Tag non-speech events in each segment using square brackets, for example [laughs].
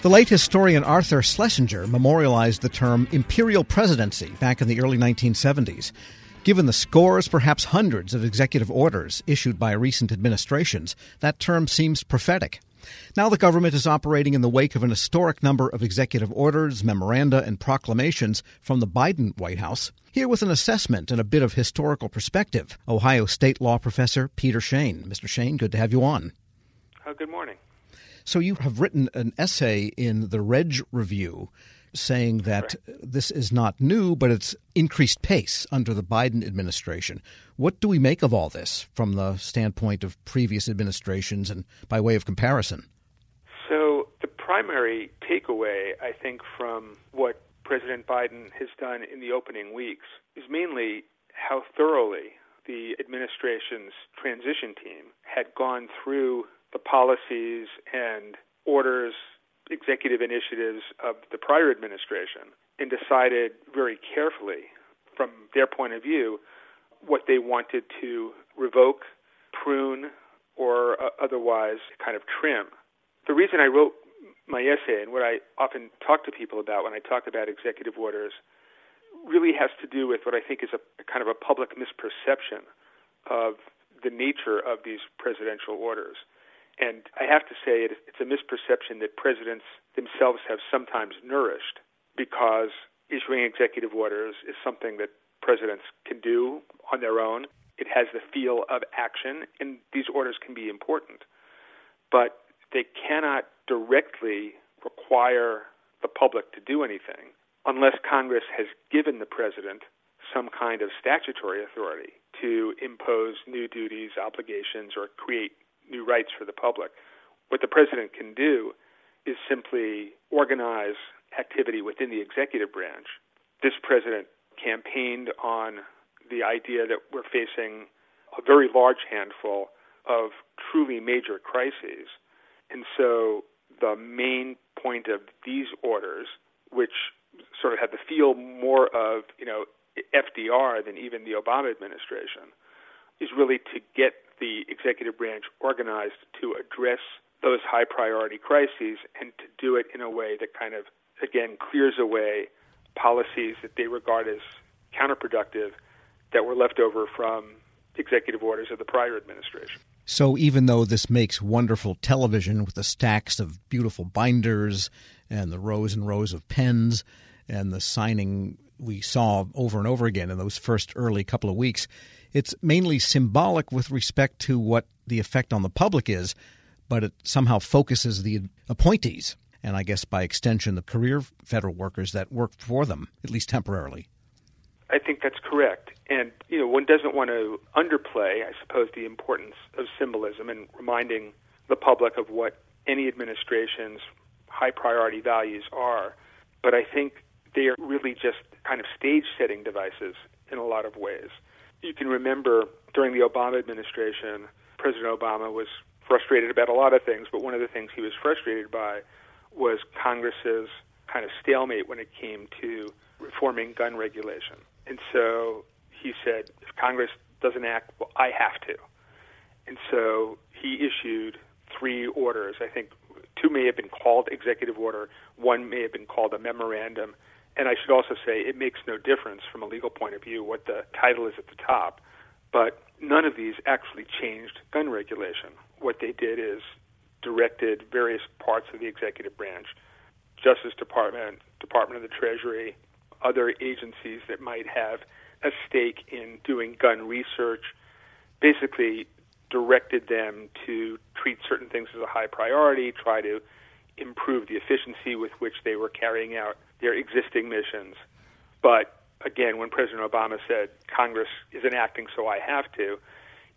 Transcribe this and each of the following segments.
The late historian Arthur Schlesinger memorialized the term imperial presidency back in the early 1970s. Given the scores, perhaps hundreds of executive orders issued by recent administrations, that term seems prophetic. Now the government is operating in the wake of an historic number of executive orders, memoranda, and proclamations from the Biden White House. Here with an assessment and a bit of historical perspective, Ohio State law professor Peter Shane. Mr. Shane, good to have you on. Oh, good morning. So you have written an essay in the Reg Review saying that this is not new, but it's increased pace under the Biden administration. What do we make of all this from the standpoint of previous administrations and by way of comparison? So, the primary takeaway, I think, from what President Biden has done in the opening weeks is mainly how thoroughly the administration's transition team had gone through the policies and orders, executive initiatives of the prior administration, and decided very carefully, from their point of view, what they wanted to revoke, prune, or uh, otherwise kind of trim. The reason I wrote my essay and what I often talk to people about when I talk about executive orders really has to do with what I think is a, a kind of a public misperception of the nature of these presidential orders. And I have to say, it, it's a misperception that presidents themselves have sometimes nourished because issuing executive orders is something that presidents can do on their own. It has the feel of action, and these orders can be important. But they cannot directly require the public to do anything unless Congress has given the president some kind of statutory authority to impose new duties, obligations, or create new rights for the public. What the president can do is simply organize activity within the executive branch. This president campaigned on the idea that we're facing a very large handful of truly major crises. And so the main point of these orders, which sort of had the feel more of, you know, FDR than even the Obama administration, is really to get executive branch organized to address those high priority crises and to do it in a way that kind of, again, clears away policies that they regard as counterproductive that were left over from executive orders of the prior administration. So, even though this makes wonderful television with the stacks of beautiful binders and the rows and rows of pens and the signing we saw over and over again in those first early couple of weeks, it's mainly symbolic with respect to what the effect on the public is, but it somehow focuses the appointees, and I guess by extension, the career federal workers that work for them, at least temporarily. I think that's correct. And, you know, one doesn't want to underplay, I suppose, the importance of symbolism and reminding the public of what any administration's high priority values are. But I think they are really just kind of stage setting devices in a lot of ways. You can remember during the Obama administration, President Obama was frustrated about a lot of things, but one of the things he was frustrated by was Congress's kind of stalemate when it came to reforming gun regulation. And so he said, if Congress doesn't act, well, I have to. And so he issued three orders. I think two may have been called executive order, one may have been called a memorandum, and I should also say it makes no difference from a legal point of view what the title is at the top. But none of these actually changed gun regulation. What they did is directed various parts of the executive branch, Justice Department, Department of the Treasury, other agencies that might have a stake in doing gun research, basically directed them to treat certain things as a high priority, try to improve the efficiency with which they were carrying out their existing missions. But again, when President Obama said Congress isn't acting, so I have to,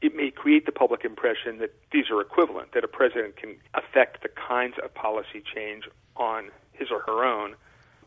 it may create the public impression that these are equivalent, that a president can affect the kinds of policy change on his or her own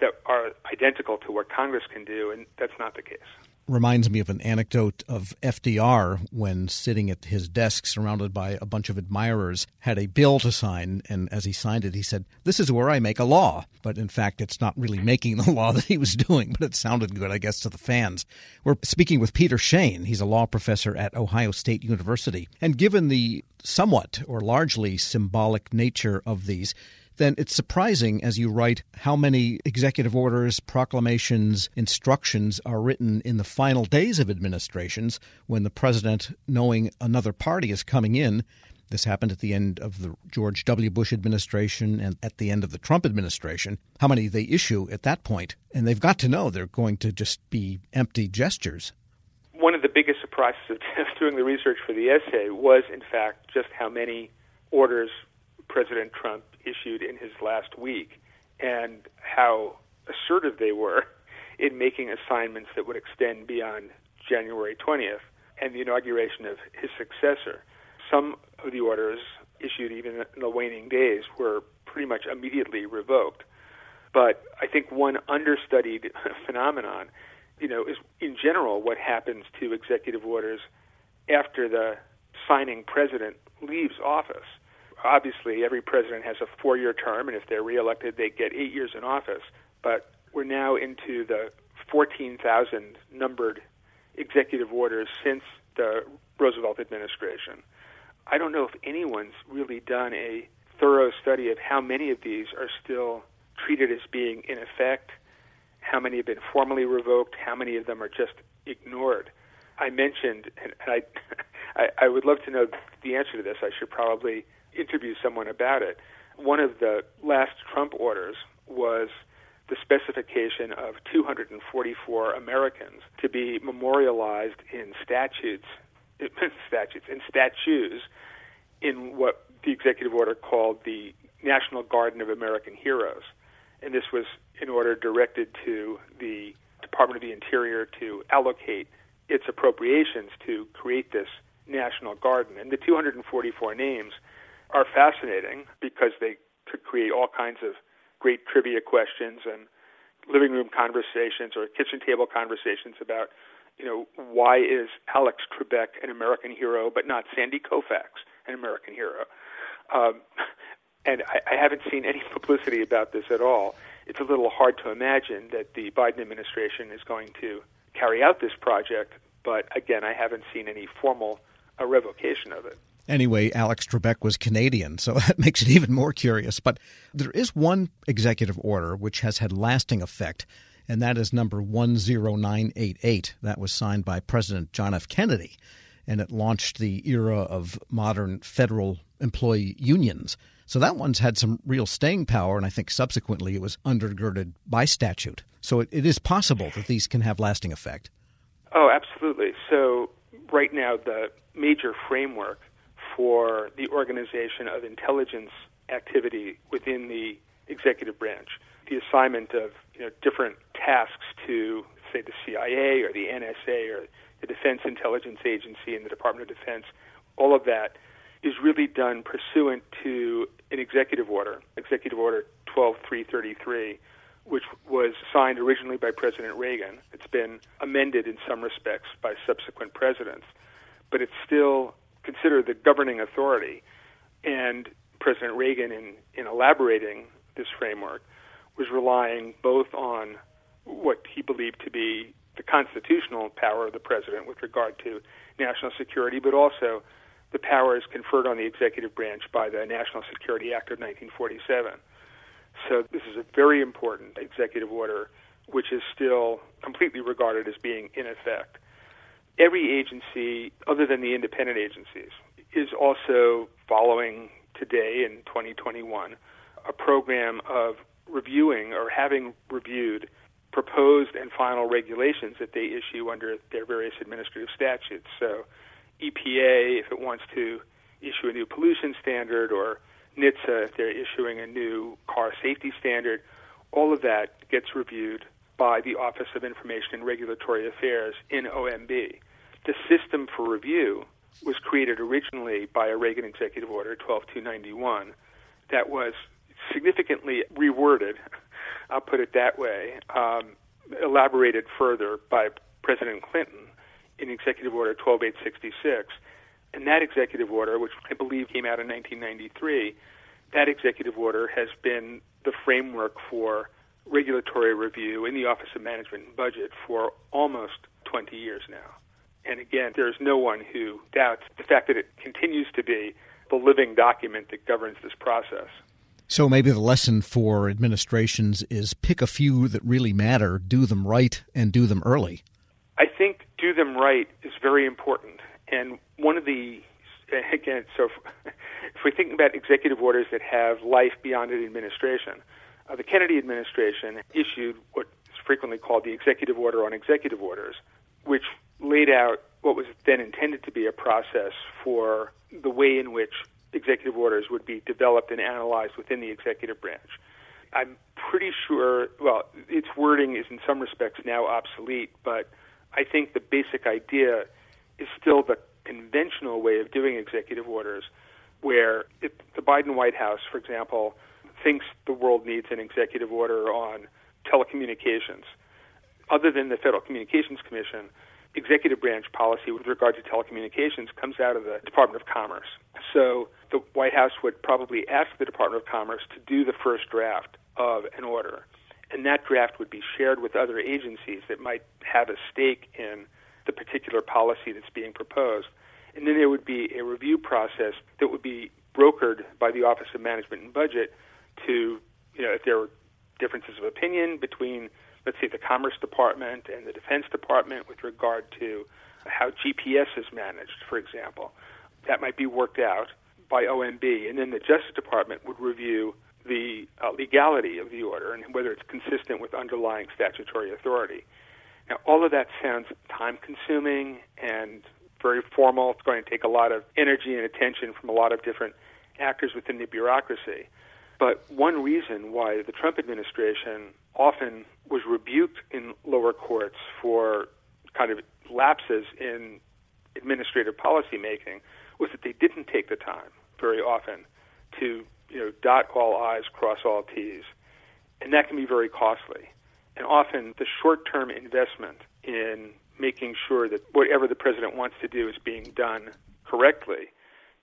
that are identical to what Congress can do, and that's not the case. Reminds me of an anecdote of FDR when sitting at his desk surrounded by a bunch of admirers had a bill to sign and as he signed it he said this is where I make a law. But in fact it's not really making the [laughs] law that he was doing but it sounded good I guess to the fans. We're speaking with Peter Shane. He's a law professor at Ohio State University. And given the somewhat or largely symbolic nature of these then it's surprising, as you write, how many executive orders, proclamations, instructions are written in the final days of administrations when the president, knowing another party is coming in, this happened at the end of the George W. Bush administration and at the end of the Trump administration. How many they issue at that point? And they've got to know they're going to just be empty gestures. One of the biggest surprises of [laughs] doing the research for the essay was, in fact, just how many orders President Trump issued in his last week and how assertive they were [laughs] in making assignments that would extend beyond January 20th and the inauguration of his successor. Some of the orders issued even in the waning days were pretty much immediately revoked. But I think one understudied [laughs] phenomenon, you know, is in general what happens to executive orders after the signing president leaves office obviously every president has a four year term, and if they're reelected, they get eight years in office. But we're now into the 14,000 numbered executive orders since the Roosevelt administration. I don't know if anyone's really done a thorough study of how many of these are still treated as being in effect, how many have been formally revoked, how many of them are just ignored. I mentioned, and I, [laughs] I, I would love to know the answer to this. I should probably interview someone about it. One of the last Trump orders was the specification of 244 Americans to be memorialized in statutes, [laughs] statutes, in statues, in what the executive order called the National Garden of American Heroes. And this was in order directed to the Department of the Interior to allocate its appropriations to create this National Garden. And the 244 names are fascinating because they could create all kinds of great trivia questions and living room conversations or kitchen table conversations about, you know, why is Alex Trebek an American hero but not Sandy Koufax an American hero? Um, and I, I haven't seen any [laughs] publicity about this at all. It's a little hard to imagine that the Biden administration is going to carry out this project, but again, I haven't seen any formal uh, revocation of it. Anyway, Alex Trebek was Canadian, so [laughs] that makes it even more curious. But there is one executive order which has had lasting effect, and that is number 10988. That was signed by President John F. Kennedy, and it launched the era of modern federal employee unions. So that one's had some real staying power, and I think subsequently it was undergirded by statute. So it, it is possible that these can have lasting effect. Oh, absolutely. So right now, the major framework for the organization of intelligence activity within the executive branch. The assignment of you know, different tasks to, say, the CIA or the NSA or the Defense Intelligence Agency and the Department of Defense, all of that is really done pursuant to an executive order, Executive Order 12333, which was signed originally by President Reagan. It's been amended in some respects by subsequent presidents, but it's still considered the governing authority. And President Reagan, in, in elaborating this framework, was relying both on what he believed to be the constitutional power of the president with regard to national security, but also the powers conferred on the executive branch by the National Security Act of 1947. So this is a very important executive order, which is still completely regarded as being in effect every agency, other than the independent agencies, is also following today in 2021 a program of reviewing or having reviewed proposed and final regulations that they issue under their various administrative statutes. So, EPA, if it wants to issue a new pollution standard, or NHTSA, if they're issuing a new car safety standard, all of that gets reviewed by the Office of Information and Regulatory Affairs in OMB. The system for review was created originally by a Reagan Executive Order 12291 that was significantly reworded, I'll put it that way, um, elaborated further by President Clinton in Executive Order 12866. And that executive order, which I believe came out in 1993, that executive order has been the framework for regulatory review in the Office of Management and Budget for almost 20 years now. And again, there's no one who doubts the fact that it continues to be the living document that governs this process. So maybe the lesson for administrations is pick a few that really matter, do them right, and do them early. I think do them right is very important. And one of the, [laughs] again, so if, if we're thinking about executive orders that have life beyond an administration, uh, the Kennedy administration issued what is frequently called the Executive Order on Executive Orders, which laid out what was then intended to be a process for the way in which executive orders would be developed and analyzed within the executive branch. I'm pretty sure, well, its wording is in some respects now obsolete, but I think the basic idea is still the conventional way of doing executive orders, where if the Biden White House, for example, thinks the world needs an executive order on telecommunications. Other than the Federal Communications Commission, executive branch policy with regard to telecommunications comes out of the Department of Commerce. So the White House would probably ask the Department of Commerce to do the first draft of an order. And that draft would be shared with other agencies that might have a stake in the particular policy that's being proposed. And then there would be a review process that would be brokered by the Office of Management and Budget to, you know, if there were differences of opinion between, let's say, the Commerce Department and the Defense Department with regard to how GPS is managed, for example, that might be worked out by OMB. And then the Justice Department would review the uh, legality of the order and whether it's consistent with underlying statutory authority. Now, all of that sounds time consuming and very formal. It's going to take a lot of energy and attention from a lot of different actors within the bureaucracy. But one reason why the Trump administration often was rebuked in lower courts for kind of lapses in administrative policy making was that they didn't take the time very often to you know dot all i's cross all t's and that can be very costly and often the short term investment in making sure that whatever the president wants to do is being done correctly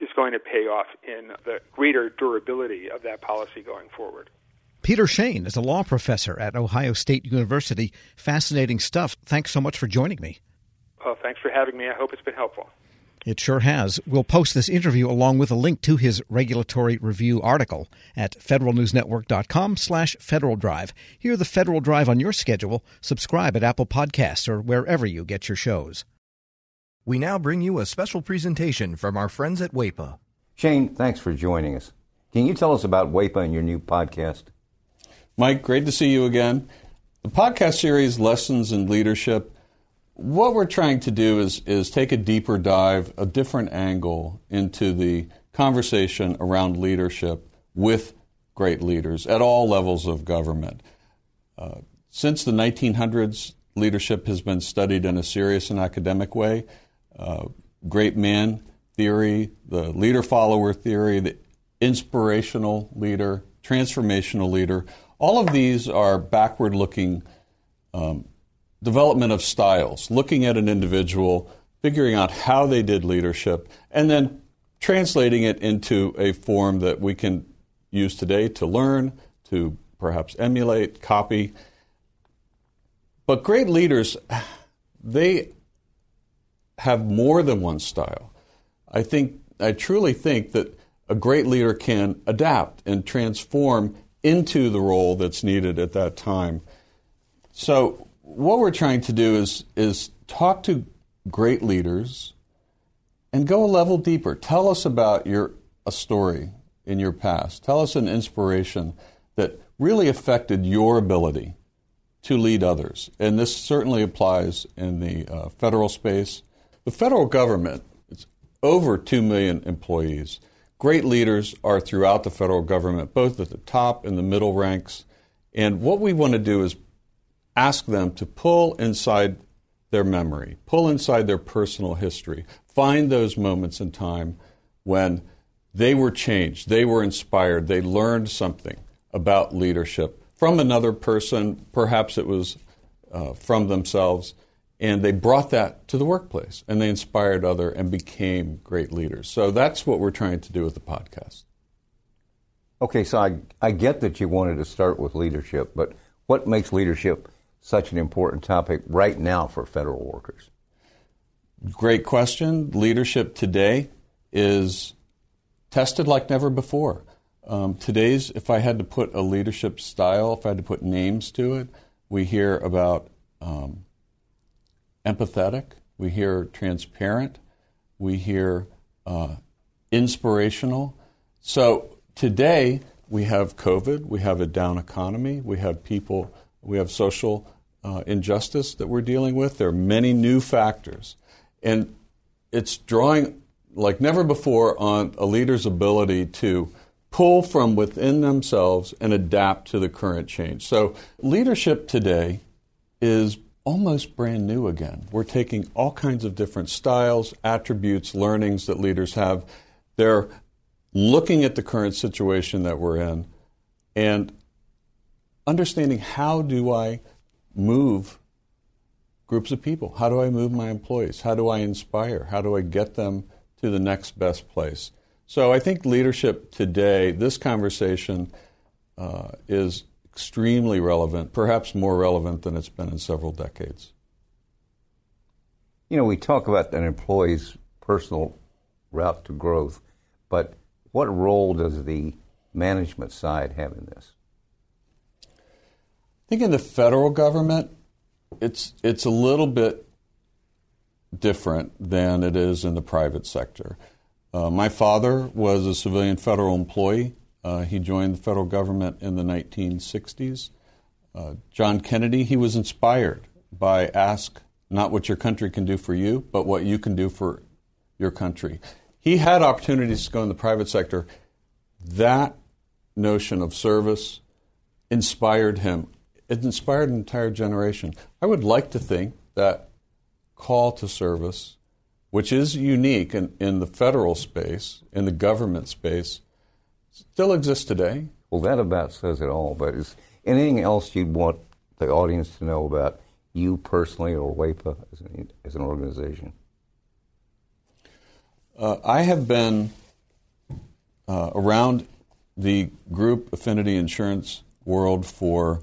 is going to pay off in the greater durability of that policy going forward. Peter Shane is a law professor at Ohio State University. Fascinating stuff. Thanks so much for joining me. Well, thanks for having me. I hope it's been helpful. It sure has. We'll post this interview along with a link to his regulatory review article at federalnewsnetwork.com slash Federal Drive. Hear the Federal Drive on your schedule. Subscribe at Apple Podcasts or wherever you get your shows. We now bring you a special presentation from our friends at WAEPA. Shane, thanks for joining us. Can you tell us about WAEPA and your new podcast? Mike, great to see you again. The podcast series, Lessons in Leadership, what we're trying to do is, is take a deeper dive, a different angle into the conversation around leadership with great leaders at all levels of government. Uh, since the 1900s, leadership has been studied in a serious and academic way uh, great man theory, the leader follower theory, the inspirational leader, transformational leader. All of these are backward looking um, development of styles, looking at an individual, figuring out how they did leadership, and then translating it into a form that we can use today to learn, to perhaps emulate, copy. But great leaders, they have more than one style. I think I truly think that a great leader can adapt and transform into the role that's needed at that time. So what we're trying to do is is talk to great leaders and go a level deeper. Tell us about your a story in your past. Tell us an inspiration that really affected your ability to lead others. And this certainly applies in the uh, federal space the federal government, it's over 2 million employees. Great leaders are throughout the federal government, both at the top and the middle ranks. And what we want to do is ask them to pull inside their memory, pull inside their personal history, find those moments in time when they were changed, they were inspired, they learned something about leadership from another person, perhaps it was uh, from themselves and they brought that to the workplace and they inspired other and became great leaders. So that's what we're trying to do with the podcast. Okay, so I, I get that you wanted to start with leadership, but what makes leadership such an important topic right now for federal workers? Great question. Leadership today is tested like never before. Um, today's, if I had to put a leadership style, if I had to put names to it, we hear about um, empathetic, we hear transparent, we hear uh, inspirational. So today we have COVID, we have a down economy, we have people, we have social uh, injustice that we're dealing with. There are many new factors. And it's drawing like never before on a leader's ability to pull from within themselves and adapt to the current change. So, leadership today is almost brand new again. We're taking all kinds of different styles, attributes, learnings that leaders have. They're looking at the current situation that we're in and understanding how do I move groups of people? How do I move my employees? How do I inspire? How do I get them to the next best place? So I think leadership today, this conversation uh, is extremely relevant, perhaps more relevant than it's been in several decades. You know, we talk about an employee's personal route to growth, but what role does the management side have in this? I think in the federal government, it's it's a little bit different than it is in the private sector. Uh, my father was a civilian federal employee. Uh, he joined the federal government in the 1960s. Uh, John Kennedy, he was inspired by ask not what your country can do for you, but what you can do for your country. He had opportunities to go in the private sector. That notion of service inspired him. It inspired an entire generation. I would like to think that call to service which is unique in, in the federal space, in the government space, still exists today. Well, that about says it all. But is anything else you'd want the audience to know about you personally or WAEPA as an, as an organization? Uh, I have been uh, around the group affinity insurance world for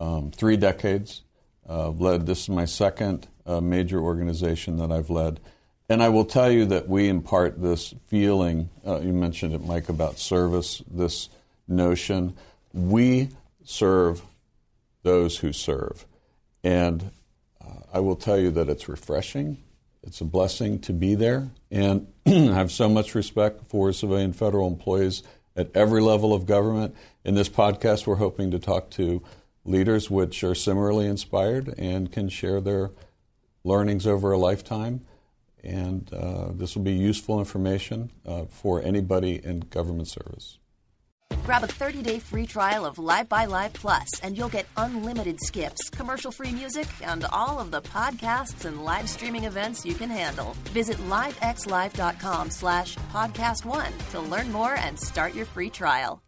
um, three decades. Uh, led this is my second uh, major organization that I've led. And I will tell you that we impart this feeling, uh, you mentioned it, Mike, about service, this notion. We serve those who serve. And uh, I will tell you that it's refreshing. It's a blessing to be there. And [clears throat] I have so much respect for civilian federal employees at every level of government. In this podcast, we're hoping to talk to leaders which are similarly inspired and can share their learnings over a lifetime and uh, this will be useful information uh, for anybody in government service. Grab a 30-day free trial of Live by Live Plus, and you'll get unlimited skips, commercial-free music, and all of the podcasts and live streaming events you can handle. Visit livexlive.com slash podcast one to learn more and start your free trial.